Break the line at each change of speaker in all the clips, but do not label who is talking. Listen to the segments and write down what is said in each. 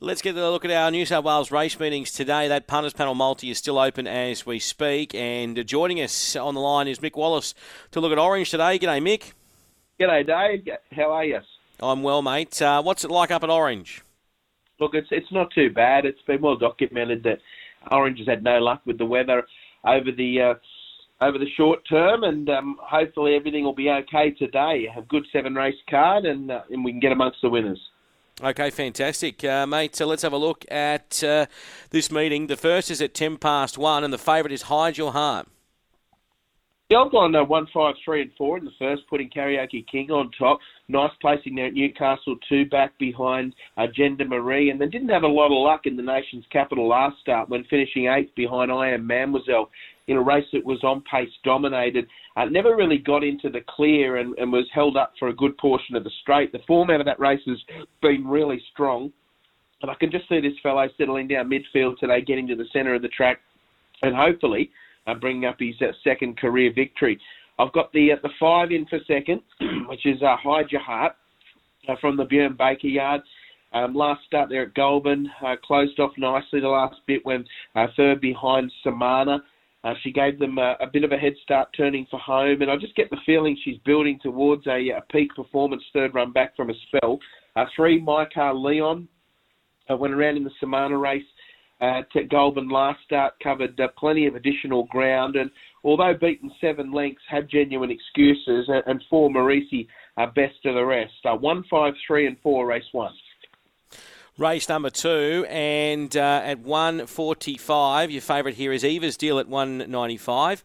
Let's get a look at our New South Wales race meetings today. That punters panel multi is still open as we speak, and joining us on the line is Mick Wallace to look at Orange today. G'day, Mick.
G'day, Dave. How are you?
I'm well, mate. Uh, what's it like up at Orange?
Look, it's it's not too bad. It's been well documented that Orange has had no luck with the weather over the uh, over the short term, and um, hopefully everything will be okay today. Have a good seven race card, and uh, and we can get amongst the winners.
Okay, fantastic, uh, mate. So let's have a look at uh, this meeting. The first is at ten past one, and the favourite is Hide Your Heart.
Yeah, I've gone uh, one, five, three, and four in the first, putting Karaoke King on top. Nice placing there at Newcastle, two back behind Agenda Marie, and they didn't have a lot of luck in the nation's capital last start when finishing eighth behind I Am Mademoiselle in a race that was on pace dominated. Uh, never really got into the clear and, and was held up for a good portion of the straight. The form out of that race has been really strong. And I can just see this fellow settling down midfield today, getting to the centre of the track, and hopefully uh, bringing up his uh, second career victory. I've got the uh, the five in for second, which is uh, Hide Your Heart uh, from the Bjorn Baker yard. Um, last start there at Goulburn, uh, closed off nicely the last bit when uh, third behind Samana. Uh, she gave them a, a, bit of a head start turning for home, and I just get the feeling she's building towards a, a peak performance third run back from a spell. Uh, three, Micah Leon uh, went around in the Samana race at Goulburn last start, covered uh, plenty of additional ground, and although beaten seven lengths, had genuine excuses, and, and four, Marisi, uh, best of the rest. Uh, one, five, three, and four, race one.
Race number two, and uh, at 145, your favourite here is Eva's Deal at 195,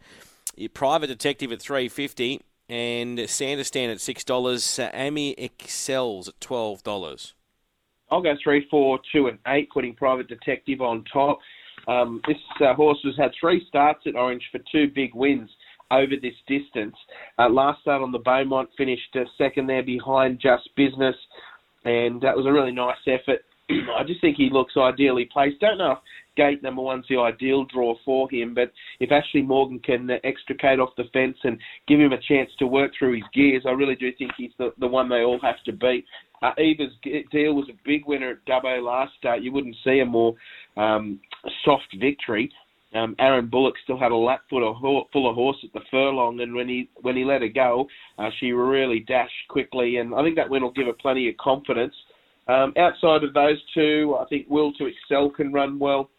your Private Detective at 350, and Sanderstan at $6, uh, Amy Excels at $12.
I'll go three, four, two, and eight, putting Private Detective on top. Um, this uh, horse has had three starts at Orange for two big wins over this distance. Uh, last start on the Beaumont finished uh, second there behind Just Business, and that was a really nice effort. I just think he looks ideally placed. Don't know if gate number one's the ideal draw for him, but if Ashley Morgan can extricate off the fence and give him a chance to work through his gears, I really do think he's the, the one they all have to beat. Uh, Eva's deal was a big winner at Dubbo last start. You wouldn't see a more um, soft victory. Um, Aaron Bullock still had a lap full of, full of horse at the furlong, and when he when he let her go, uh, she really dashed quickly, and I think that win will give her plenty of confidence. Um, outside of those two, I think Will to Excel can run well.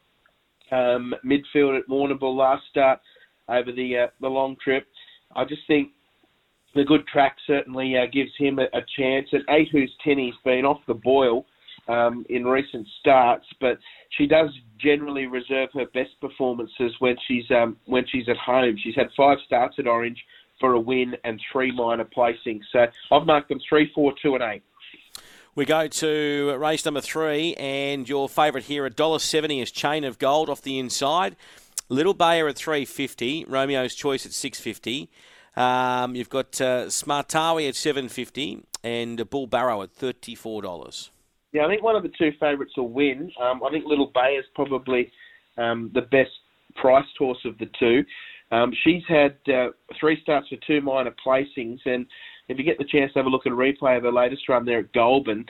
Um, midfield at Warrnambool last start over the uh, the long trip. I just think the good track certainly uh, gives him a, a chance. At eight, who's Tenny's been off the boil um, in recent starts, but she does generally reserve her best performances when she's um, when she's at home. She's had five starts at Orange for a win and three minor placings. So I've marked them three, four, two, and eight.
We go to race number three, and your favourite here, $1.70 is Chain of Gold off the inside. Little Bayer at 350, Romeo's Choice at 650. Um, you've got uh, Smartawi at 750 and Bull Barrow at $34.
Yeah, I think one of the two favourites will win. Um, I think Little Bay is probably um, the best priced horse of the two. Um, she's had uh, three starts for two minor placings, and if you get the chance to have a look at a replay of her latest run there at Goulburn,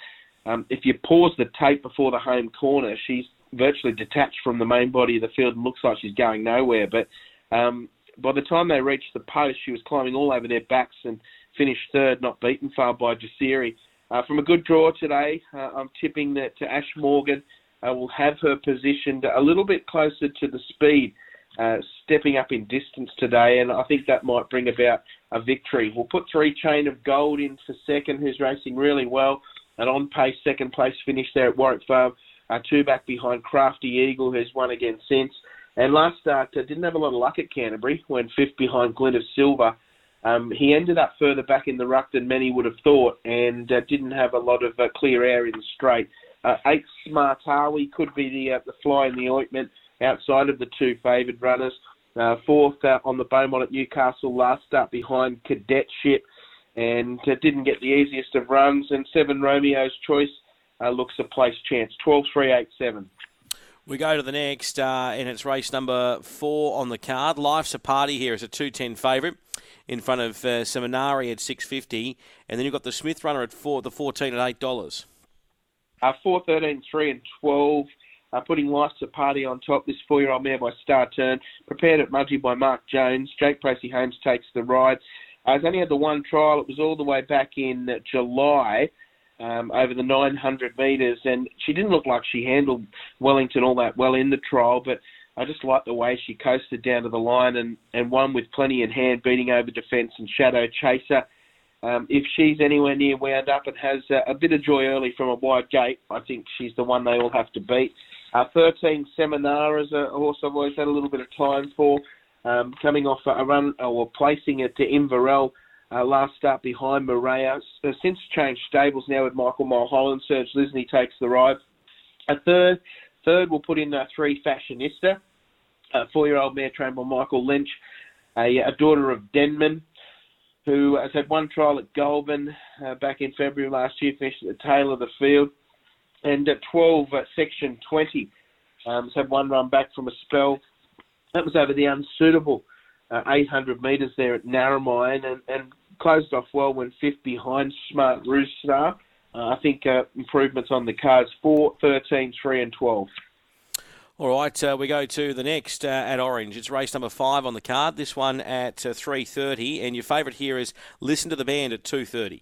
um, if you pause the tape before the home corner, she's virtually detached from the main body of the field and looks like she's going nowhere. But um, by the time they reached the post, she was climbing all over their backs and finished third, not beaten far by Jasiri. Uh, from a good draw today, uh, I'm tipping that to Ash Morgan uh, will have her positioned a little bit closer to the speed uh, stepping up in distance today, and I think that might bring about a victory. We'll put three Chain of Gold in for second, who's racing really well. An on pace second place finish there at Warwick Farm. Uh, two back behind Crafty Eagle, who's won again since. And last start uh, didn't have a lot of luck at Canterbury went fifth behind Glint of Silver. Um, he ended up further back in the ruck than many would have thought, and uh, didn't have a lot of uh, clear air in the straight. Uh, eight Smart Harley could be the uh, the fly in the ointment outside of the two favoured runners. Uh, fourth uh, on the Beaumont at Newcastle last start behind Cadetship and uh, didn't get the easiest of runs. And seven Romeo's Choice uh, looks a place chance. 12 3 8 7.
We go to the next, uh, and it's race number four on the card. Life's a Party here is a 210 favourite in front of uh, Seminari at 650 and then you've got the Smith runner at four, the 14 at $8.
Uh, 4, 13, 3 and 12. Uh, putting Life's a Party on top. This four-year-old mare by Star Turn. Prepared at Mudgee by Mark Jones. Jake Pracey-Holmes takes the ride. Uh, it's only had the one trial. It was all the way back in July um, over the 900 metres, and she didn't look like she handled Wellington all that well in the trial, but I just like the way she coasted down to the line and, and won with plenty in hand, beating over defence and Shadow Chaser. Um, if she's anywhere near wound up and has uh, a bit of joy early from a wide gate, I think she's the one they all have to beat. Uh, 13 Seminar is a horse I've always had a little bit of time for, um, coming off a run or placing it to Inverell uh, last start behind Maria. Uh, since changed stables now with Michael Mulholland, Serg Lisnyy takes the ride. A third, third we'll put in uh, three Fashionista, a four-year-old mare trained by Michael Lynch, a, a daughter of Denman, who has had one trial at Goulburn uh, back in February last year, finished at the tail of the field, and at 12, uh, section 20, um, had one run back from a spell. That was over the unsuitable uh, 800 metres there at Narromine and, and closed off well when fifth behind Smart Rooster. Uh, I think uh, improvements on the cards 4, 13, 3 and 12.
All right, uh, we go to the next uh, at Orange. It's race number five on the card. This one at uh, three thirty, and your favourite here is "Listen to the Band" at two thirty.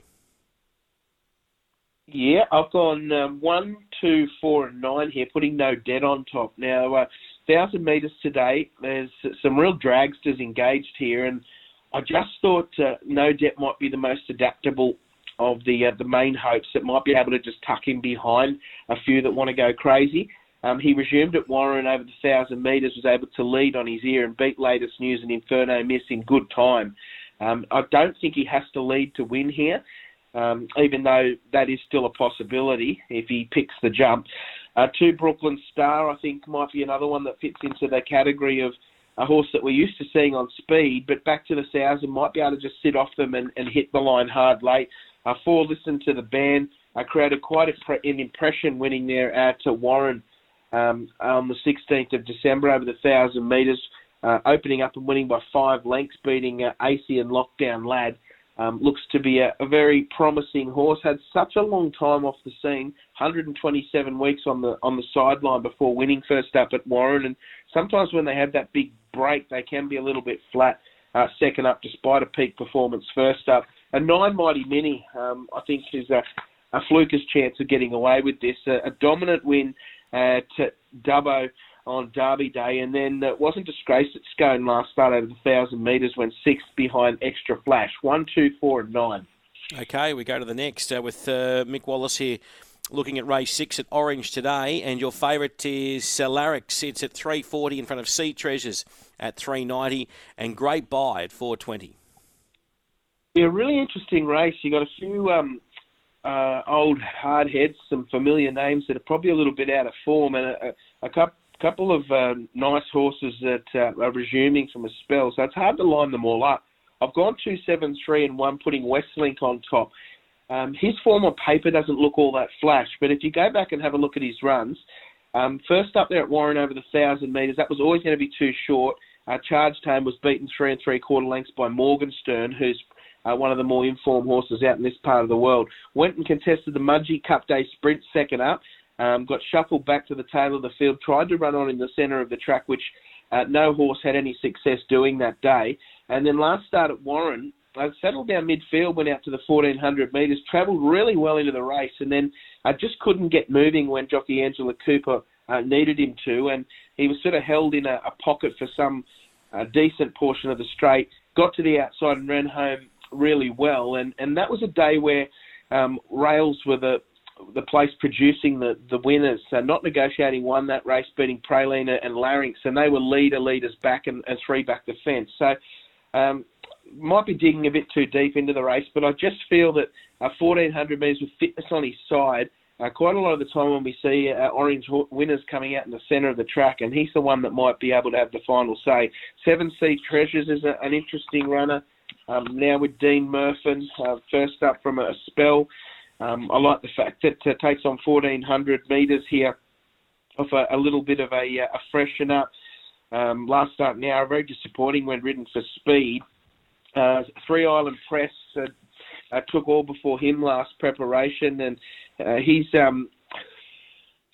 Yeah, I've gone um, one, two, four, and nine here, putting no debt on top. Now, uh, thousand metres today. There's some real dragsters engaged here, and I just thought uh, no debt might be the most adaptable of the uh, the main hopes that might be able to just tuck in behind a few that want to go crazy. Um, he resumed at Warren over the thousand metres, was able to lead on his ear and beat latest news and Inferno Miss in good time. Um, I don't think he has to lead to win here, um, even though that is still a possibility if he picks the jump. Uh, two Brooklyn Star, I think, might be another one that fits into the category of a horse that we're used to seeing on speed, but back to the thousand might be able to just sit off them and, and hit the line hard late. Uh, four, listen to the band. I created quite a, an impression winning there at uh, Warren um, on the 16th of December over the 1,000 metres, uh, opening up and winning by five lengths, beating uh, AC and Lockdown Lad. Um, looks to be a, a, very promising horse. Had such a long time off the scene, 127 weeks on the on the sideline before winning first up at Warren. And sometimes when they have that big break, they can be a little bit flat. Uh, second up, despite a peak performance first up. A nine mighty mini, um, I think, is a, a chance of getting away with this. A, a dominant win at Dubbo on Derby Day, and then it wasn't disgraced at Scone last start over the thousand metres went sixth behind Extra Flash. One, two, four, and nine.
Okay, we go to the next uh, with uh, Mick Wallace here. Looking at race six at Orange today, and your favourite is Celarix. It's at 340 in front of Sea Treasures at 390, and Great Buy at 420.
Yeah, really interesting race. You got a few um, uh, old hard heads, some familiar names that are probably a little bit out of form, and a, a couple couple of uh, nice horses that uh, are resuming from a spell. So it's hard to line them all up. I've gone two, seven, three, and one, putting Westlink on top. Um, his form on paper doesn't look all that flash, but if you go back and have a look at his runs, um, first up there at Warren over the thousand metres, that was always going to be too short. Uh, charge time was beaten three and three quarter lengths by Morgenstern, who's uh, one of the more informed horses out in this part of the world. Went and contested the Mudgee Cup Day Sprint second up. Um, got shuffled back to the tail of the field, tried to run on in the centre of the track, which uh, no horse had any success doing that day. And then last start at Warren, I settled down midfield, went out to the 1400 metres, travelled really well into the race, and then I just couldn't get moving when jockey Angela Cooper uh, needed him to, and he was sort of held in a, a pocket for some uh, decent portion of the straight. Got to the outside and ran home really well, and and that was a day where um, rails were the the place producing the, the winners. So not negotiating won that race, beating Pralina and Larynx, and they were leader leaders back and, and three back the fence. So um, might be digging a bit too deep into the race, but I just feel that uh, 1400 metres with fitness on his side. Uh, quite a lot of the time when we see uh, orange winners coming out in the centre of the track, and he's the one that might be able to have the final say. Seven Sea Treasures is a, an interesting runner. Um, now with Dean Murphy, uh, first up from a spell. Um, I like the fact that it takes on 1400 metres here off a, a, little bit of a, a freshen up. Um, last start now, very disappointing when ridden for speed. Uh, Three Island Press uh, uh, took all before him last preparation, and uh, he's um,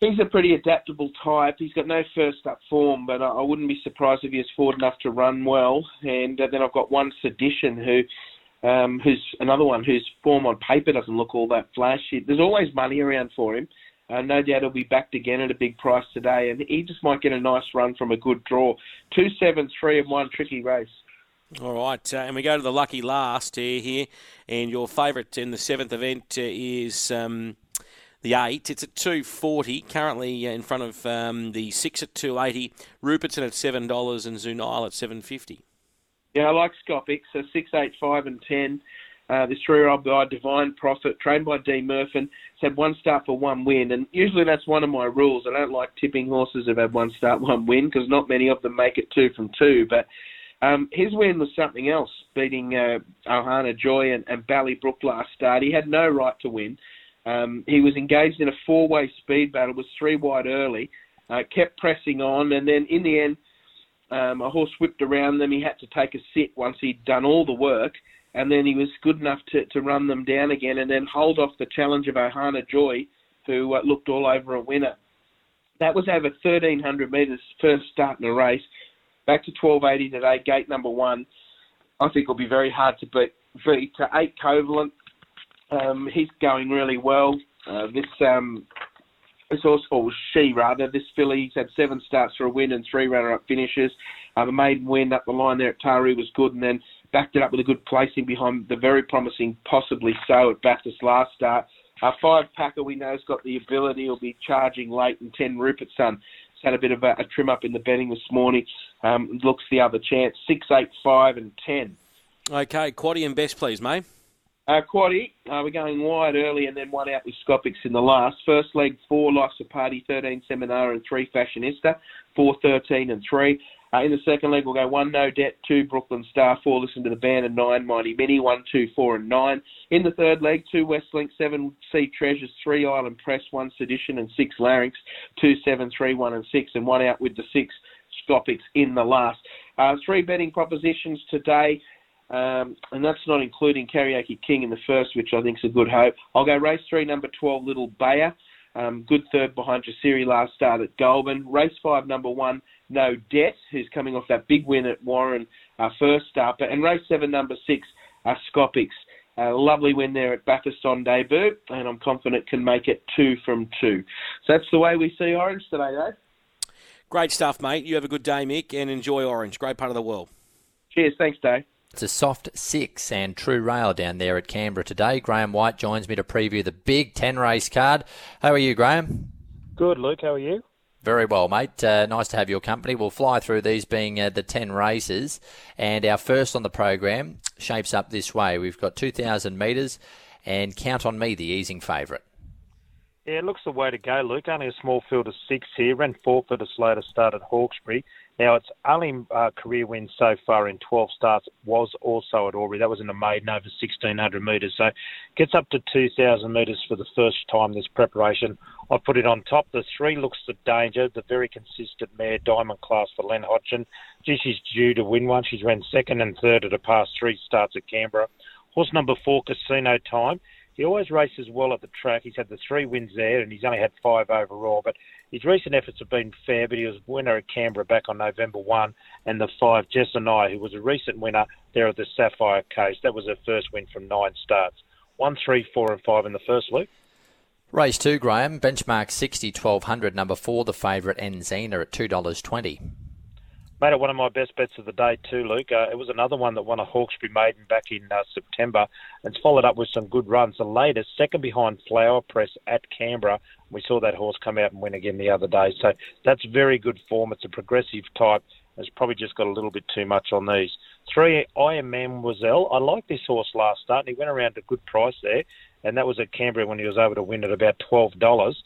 He's a pretty adaptable type. He's got no first up form, but I wouldn't be surprised if he is forward enough to run well. And uh, then I've got one Sedition who, um, who's another one whose form on paper doesn't look all that flashy. There's always money around for him. Uh, no doubt he'll be backed again at a big price today, and he just might get a nice run from a good draw. Two, seven, three, and one tricky race.
All right, uh, and we go to the lucky last here, here and your favourite in the seventh event uh, is um, the eight. It's at two forty currently uh, in front of um, the six at two eighty. Rupertson at seven dollars and Zunile at seven fifty.
Yeah, I like Scopix. So six, eight, five, and ten. Uh, this three-year-old guy, Divine Prophet, trained by Dean Murphy, has had one start for one win, and usually that's one of my rules. I don't like tipping horses who've had one start, one win, because not many of them make it two from two. But um, his win was something else, beating uh, Ohana Joy and, and Ballybrook last start. He had no right to win. Um, he was engaged in a four-way speed battle, was three wide early, uh, kept pressing on, and then in the end, um, a horse whipped around them. He had to take a sit once he'd done all the work and then he was good enough to, to run them down again and then hold off the challenge of Ohana Joy, who uh, looked all over a winner. That was over 1,300 metres first start in a race. Back to 1280 today, gate number one. I think will be very hard to beat. V to eight Covalent. Um, he's going really well. Uh, this um, this horse, or she rather, this filly, he's had seven starts for a win and three runner-up finishes. Uh, the maiden win up the line there at Taree was good, and then backed it up with a good placing behind the very promising, possibly so, at Bathurst last start. Our five packer we know has got the ability. He'll be charging late, and ten Rupert's son has had a bit of a, a trim up in the betting this morning. Um, looks the other chance. Six, eight, five, and ten.
Okay, Quaddy and best, please, mate.
Uh, Quaddy, uh, we're going wide early and then one out with Scopix in the last. First leg, four, Life's a Party, 13, Seminar, and three, Fashionista. Four, 13, and three. Uh, in the second leg, we'll go one No Debt, two Brooklyn Star, four Listen to the Band, and nine Mighty Mini, one, two, four, and nine. In the third leg, two Westlink, seven Sea Treasures, three Island Press, one Sedition, and six Larynx, two, seven, three, one, and six, and one out with the six Scopix in the last. Uh, three betting propositions today. Um, and that's not including Karaoke King in the first, which I think is a good hope. I'll go race three, number 12, Little Bayer. Um, good third behind Jasiri last start at Goulburn. Race five, number one, No Debt, who's coming off that big win at Warren uh, first start. And race seven, number six, uh, Scopix. A lovely win there at Bathurst on debut, and I'm confident can make it two from two. So that's the way we see Orange today, Dave.
Great stuff, mate. You have a good day, Mick, and enjoy Orange. Great part of the world.
Cheers. Thanks, Dave.
It's a soft six and true rail down there at Canberra today. Graham White joins me to preview the big 10 race card. How are you, Graham?
Good, Luke. How are you?
Very well, mate. Uh, nice to have your company. We'll fly through these being uh, the 10 races. And our first on the program shapes up this way. We've got 2,000 metres and Count on Me, the easing favourite.
Yeah, it looks the way to go, Luke. Only a small field of six here. Ran fourth at a slow start at Hawkesbury. Now, its only uh, career win so far in 12 starts was also at Albury. That was in a maiden over 1,600 metres. So gets up to 2,000 metres for the first time this preparation. I put it on top. The three looks the danger. The very consistent mare, Diamond Class for Len Hodgson. She's due to win one. She's ran second and third at the past three starts at Canberra. Horse number four, Casino Time. He always races well at the track. He's had the three wins there, and he's only had five overall. But his recent efforts have been fair. But he was winner at Canberra back on November one, and the five Jessanai, who was a recent winner there at the Sapphire Coast. That was her first win from nine starts. One, three, four, and five in the first week.
Race two, Graham. Benchmark 60 1200, number four, the favourite Enzina at $2.20
made it one of my best bets of the day too, Luke. Uh, it was another one that won a Hawkesbury maiden back in uh, September and it's followed up with some good runs. The latest, second behind Flower Press at Canberra. We saw that horse come out and win again the other day. So that's very good form. It's a progressive type. It's probably just got a little bit too much on these. Three, I am Mademoiselle. I like this horse last start, and he went around a good price there, and that was at Canberra when he was able to win at about twelve dollars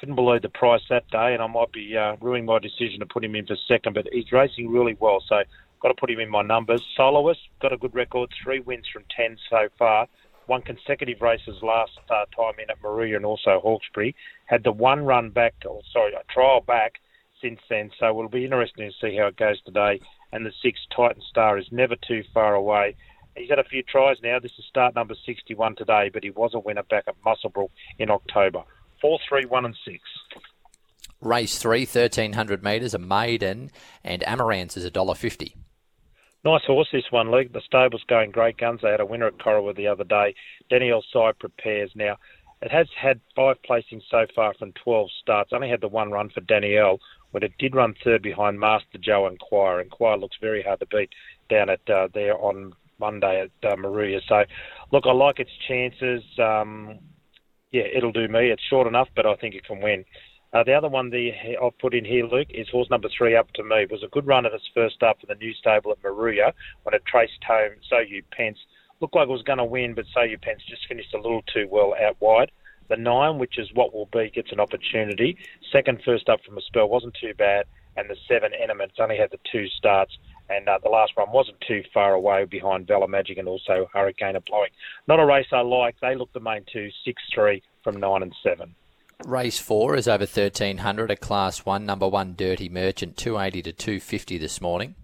couldn't believe the price that day, and I might be uh, ruining my decision to put him in for second. But he's racing really well, so got to put him in my numbers. Soloist got a good record, three wins from ten so far. Won consecutive races last uh, time in at Moruya and also Hawkesbury. Had the one run back, or sorry, a trial back since then. So it'll be interesting to see how it goes today. And the six Titan Star is never too far away. He's had a few tries now. This is start number 61 today, but he was a winner back at Muswellbrook in October. Four, three, one, and six.
Race three, 1300 metres, a maiden, and Amaranth is $1.50.
Nice horse, this one, Luke. The stable's going great guns. They had a winner at Corowa the other day. Danielle Side prepares now. It has had five placings so far from 12 starts. Only had the one run for Danielle when it did run third behind Master Joe and Choir. And Choir looks very hard to beat down at uh, there on Monday at uh, Moruya. So, look, I like its chances. Um, yeah, it'll do me. It's short enough, but I think it can win. Uh, the other one the, I've put in here, Luke, is horse number three, Up to Me. It was a good run at its first start for the new stable at Moruya when it traced home So You Pence. Looked like it was going to win, but So You Pence just finished a little too well out wide. The nine, which is what will be, gets an opportunity. Second first up from a spell wasn't too bad, and the seven Enements only had the two starts, and uh, the last one wasn't too far away behind Valor Magic and also Hurricane of Blowing. Not a race I like. They look the main two, six three from nine and seven.
Race four is over 1300, a class one, number one, Dirty Merchant, 280 to 250 this morning.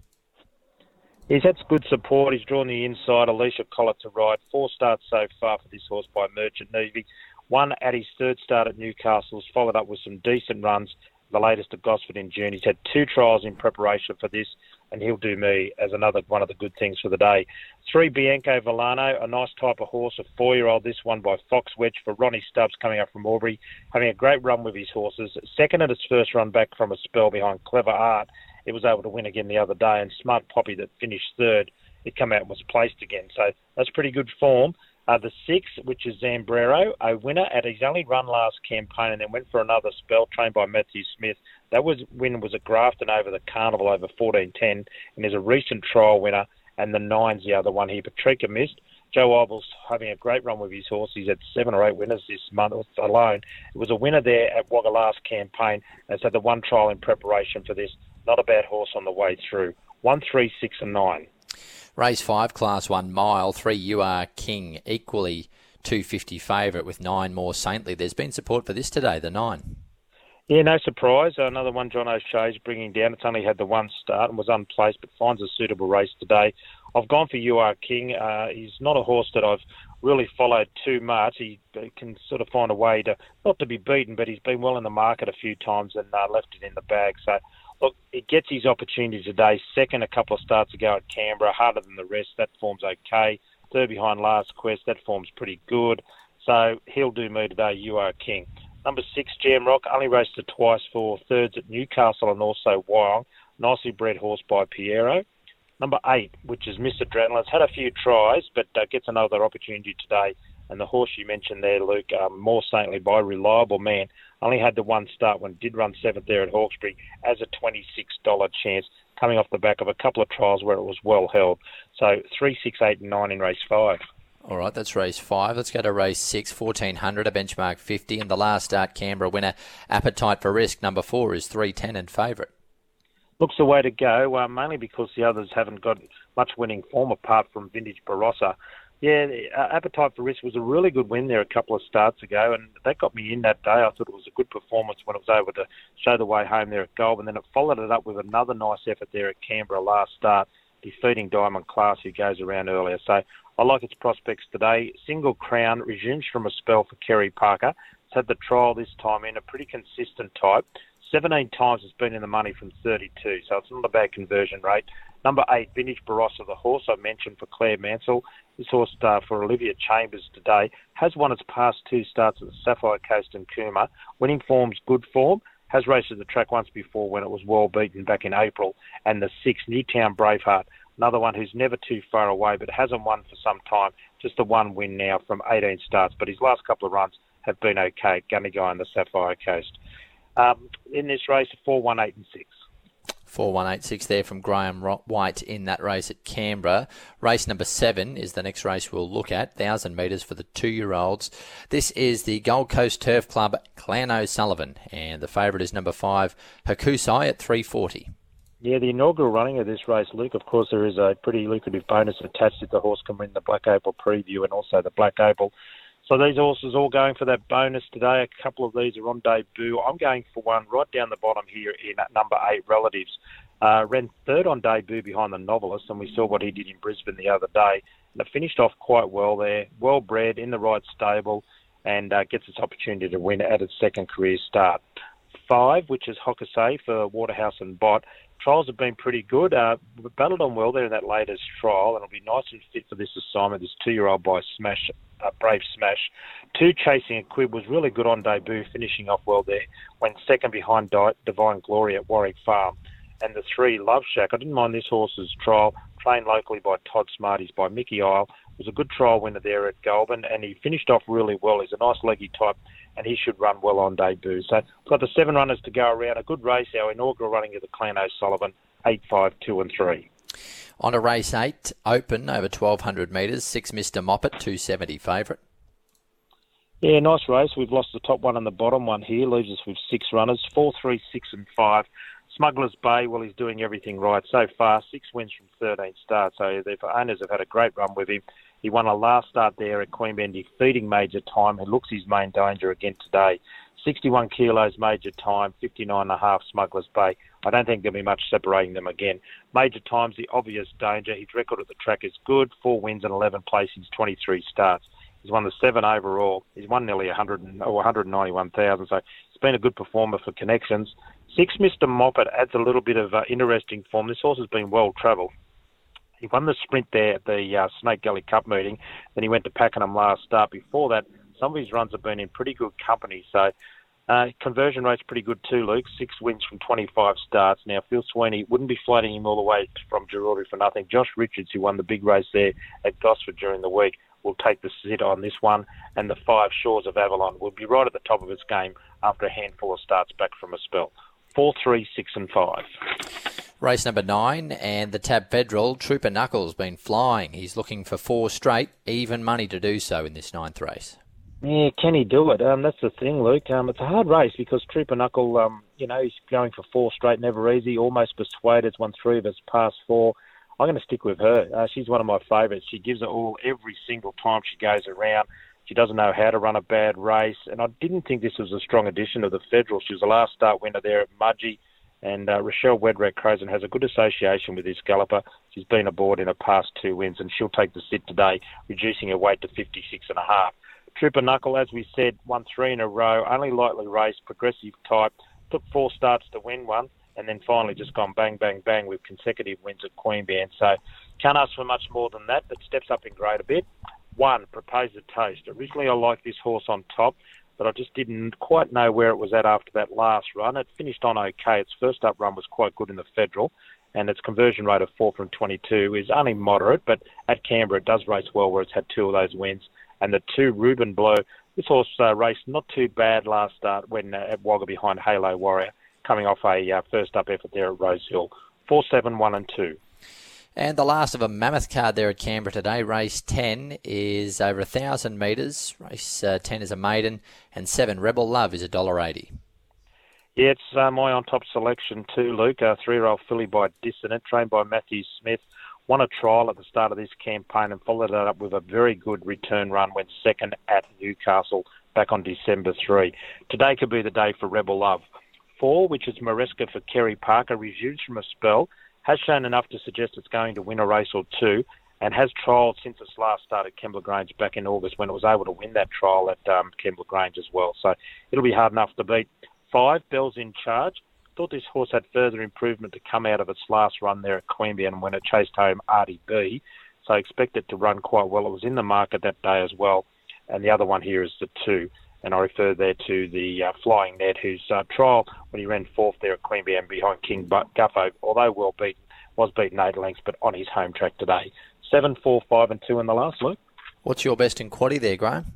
He's had good support. He's drawn the inside. Alicia Collett to ride. Four starts so far for this horse by Merchant Navy. One at his third start at Newcastle, followed up with some decent runs. The latest at Gosford in June. He's had two trials in preparation for this and he'll do me as another one of the good things for the day. Three Bianco Volano, a nice type of horse, a four-year-old. This one by Fox Wedge for Ronnie Stubbs coming up from Albury, having a great run with his horses. Second at its first run back from a spell behind Clever Art. It was able to win again the other day, and Smart Poppy that finished third. It came out and was placed again, so that's pretty good form. Uh, the six, which is Zambrero, a winner at his only run last campaign and then went for another spell, trained by Matthew Smith. That was win was at Grafton over the Carnival over 14.10 and is a recent trial winner. And the nine's the other one here. Patrica missed. Joe Ibel's having a great run with his horse. He's had seven or eight winners this month alone. It was a winner there at Wagga last campaign. And had the one trial in preparation for this. Not a bad horse on the way through. One, three, six, and nine.
Race five, class one mile. Three, you are king. Equally 250 favourite with nine more saintly. There's been support for this today, the nine.
Yeah, no surprise. Another one John O'Shea's bringing down. It's only had the one start and was unplaced, but finds a suitable race today. I've gone for Are King. Uh, he's not a horse that I've really followed too much. He, he, can sort of find a way to, not to be beaten, but he's been well in the market a few times and uh, left it in the bag. So, look, he gets his opportunity today. Second, a couple of starts ago at Canberra, harder than the rest. That form's okay. Third behind Last Quest, that form's pretty good. So he'll do me today. You Are King. Number six, Jamrock, only raced twice for thirds at Newcastle and also Wyong. Nicely bred horse by Piero. Number eight, which is Mr. Adrenaline, has had a few tries, but uh, gets another opportunity today. And the horse you mentioned there, Luke, um, more saintly by Reliable Man, only had the one start when did run seventh there at Hawkesbury as a $26 chance, coming off the back of a couple of trials where it was well held. So three, six, eight, and nine in race five.
All right, that's race five. Let's go to race six, 1400, a benchmark 50. And the last start, Canberra winner, Appetite for Risk, number four, is 310 and favourite.
Looks the way to go, uh, mainly because the others haven't got much winning form apart from Vintage Barossa. Yeah, uh, Appetite for Risk was a really good win there a couple of starts ago, and that got me in that day. I thought it was a good performance when it was able to show the way home there at Gold, and then it followed it up with another nice effort there at Canberra last start, defeating Diamond Class, who goes around earlier. So I like its prospects today. Single Crown resumes from a spell for Kerry Parker. It's had the trial this time in a pretty consistent type. 17 times it's been in the money from 32, so it's not a bad conversion rate. Number eight, Vintage Barossa, the horse I mentioned for Claire Mansell. This horse uh, for Olivia Chambers today has won its past two starts at the Sapphire Coast and Cooma. Winning form's good form. Has raced at the track once before when it was well beaten back in April. And the six, Newtown Braveheart another one who's never too far away but hasn't won for some time. Just a one win now from 18 starts, but his last couple of runs have been okay. Gunny Guy on the Sapphire Coast. Um, in this race, 4, 1, 8 and 6.
4186 there from Graham White in that race at Canberra. Race number seven is the next race we'll look at, 1,000 metres for the two year olds. This is the Gold Coast Turf Club Clan O'Sullivan, and the favourite is number five, Hokusai at 340.
Yeah, the inaugural running of this race, Luke, of course, there is a pretty lucrative bonus attached if the horse can win the Black Opal preview and also the Black Opal. So these horses all going for that bonus today. A couple of these are on debut. I'm going for one right down the bottom here in number eight, Relatives. Uh, ran third on debut behind the Novelist, and we saw what he did in Brisbane the other day. And it finished off quite well there. Well bred, in the right stable, and uh, gets its opportunity to win at its second career start. Five, which is Hokusai for Waterhouse and Bott. Trials have been pretty good. Uh, battled on well there in that latest trial, and it'll be nice and fit for this assignment. This two-year-old by Smash, uh, Brave Smash. Two chasing a quid was really good on debut, finishing off well there. Went second behind Di- Divine Glory at Warwick Farm. And the three, Love Shack. I didn't mind this horse's trial, trained locally by Todd Smarties by Mickey Isle. Was a good trial winner there at Goulburn, and he finished off really well. He's a nice leggy type and he should run well on debut. So we've got the seven runners to go around. A good race, our inaugural running of the Clan O'Sullivan, 8, 5, 2 and 3.
On to race 8, open over 1200 metres, 6 Mr. Moppet, 270 favourite.
Yeah, nice race. We've lost the top one and the bottom one here. Leaves us with six runners, four, three, six, and five. Smugglers Bay, well, he's doing everything right so far. Six wins from 13 starts. So the owners have had a great run with him. He won a last start there at Queanbeyan, defeating Major Time, who looks his main danger again today. 61 kilos Major Time, 59 and a half Smugglers Bay. I don't think there'll be much separating them again. Major Time's the obvious danger. His record at the track is good, four wins and 11 placings, 23 starts. He's won the seven overall. He's won nearly 100 or 191,000. So it's been a good performer for connections. Six, Mr. Moppet adds a little bit of uh, interesting form. This horse has been well travelled. He won the sprint there at the uh, Snake Gully Cup meeting. Then he went to Pakenham last start. Before that, some of his runs have been in pretty good company. So uh, conversion rate's pretty good too, Luke. Six wins from 25 starts. Now, Phil Sweeney wouldn't be floating him all the way from Geraldry for nothing. Josh Richards, who won the big race there at Gosford during the week, will take the sit on this one. And the five Shores of Avalon will be right at the top of its game after a handful of starts back from a spell. Four, three, six, and five.
Race number nine, and the Tab Federal, Trooper Knuckles, been flying. He's looking for four straight, even money to do so in this ninth race.
Yeah, can he do it? Um, that's the thing, Luke. Um, it's a hard race because Trooper Knuckle, um, you know, he's going for four straight, never easy. Almost persuaded, won three of his past four. I'm going to stick with her. Uh, she's one of my favourites. She gives it all every single time she goes around. She doesn't know how to run a bad race, and I didn't think this was a strong addition of the Federal. She was the last start winner there at Mudgee. And uh, Rochelle Wedrak Crozen has a good association with this galloper. She's been aboard in her past two wins, and she'll take the sit today, reducing her weight to 56 and a half. Trooper Knuckle, as we said, won three in a row, only lightly raced, progressive type, took four starts to win one, and then finally just gone bang, bang, bang with consecutive wins at Queanbeyan. So can't ask for much more than that, but steps up in grade a bit. One, Propose a Toast. Originally, I liked this horse on top but I just didn't quite know where it was at after that last run. It finished on okay. Its first up run was quite good in the Federal, and its conversion rate of 4 from 22 is only moderate, but at Canberra it does race well where it's had two of those wins. And the two Reuben Blow, this horse uh, raced not too bad last start when uh, at Wagga behind Halo Warrior, coming off a uh, first up effort there at Rosehill. 4, 7, 1 and 2.
And the last of a mammoth card there at Canberra today, race 10 is over 1,000 metres. Race uh, 10 is a maiden, and 7 Rebel Love is $1.80.
Yeah, it's uh, my on top selection too, Luke. A three year old filly by Dissonant, trained by Matthew Smith. Won a trial at the start of this campaign and followed it up with a very good return run, went second at Newcastle back on December 3. Today could be the day for Rebel Love. Four, which is Maresca for Kerry Parker, resumes from a spell has shown enough to suggest it's going to win a race or two, and has trialled since its last start at Kembla Grange back in August when it was able to win that trial at um, Kembla Grange as well. So it'll be hard enough to beat. Five, Bell's in charge. Thought this horse had further improvement to come out of its last run there at Queanbeyan when it chased home RDB. So expect it to run quite well. It was in the market that day as well. And the other one here is the two and I refer there to the uh, Flying Ned, whose uh, trial when he ran fourth there at Queanbeyan behind King Guffo, although well beaten, was beaten eight lengths, but on his home track today. Seven, four, five, and two in the last, Luke.
What's your best in quaddy there, Graham?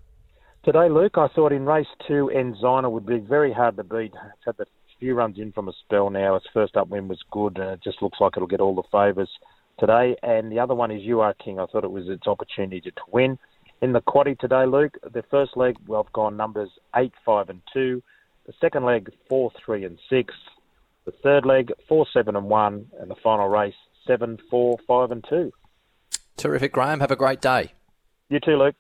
Today, Luke, I thought in race two, Enzina would be very hard to beat. It's had the few runs in from a spell now. Its first up win was good, and it just looks like it'll get all the favours today. And the other one is You Are King. I thought it was its opportunity to win in the quaddy today, Luke. The first leg, well, I've gone numbers 8, 5, and 2. The second leg, 4, 3, and 6. The third leg, 4, 7, and 1. And the final race, 7, 4, 5, and 2.
Terrific, Graham. Have a great day.
You too, Luke.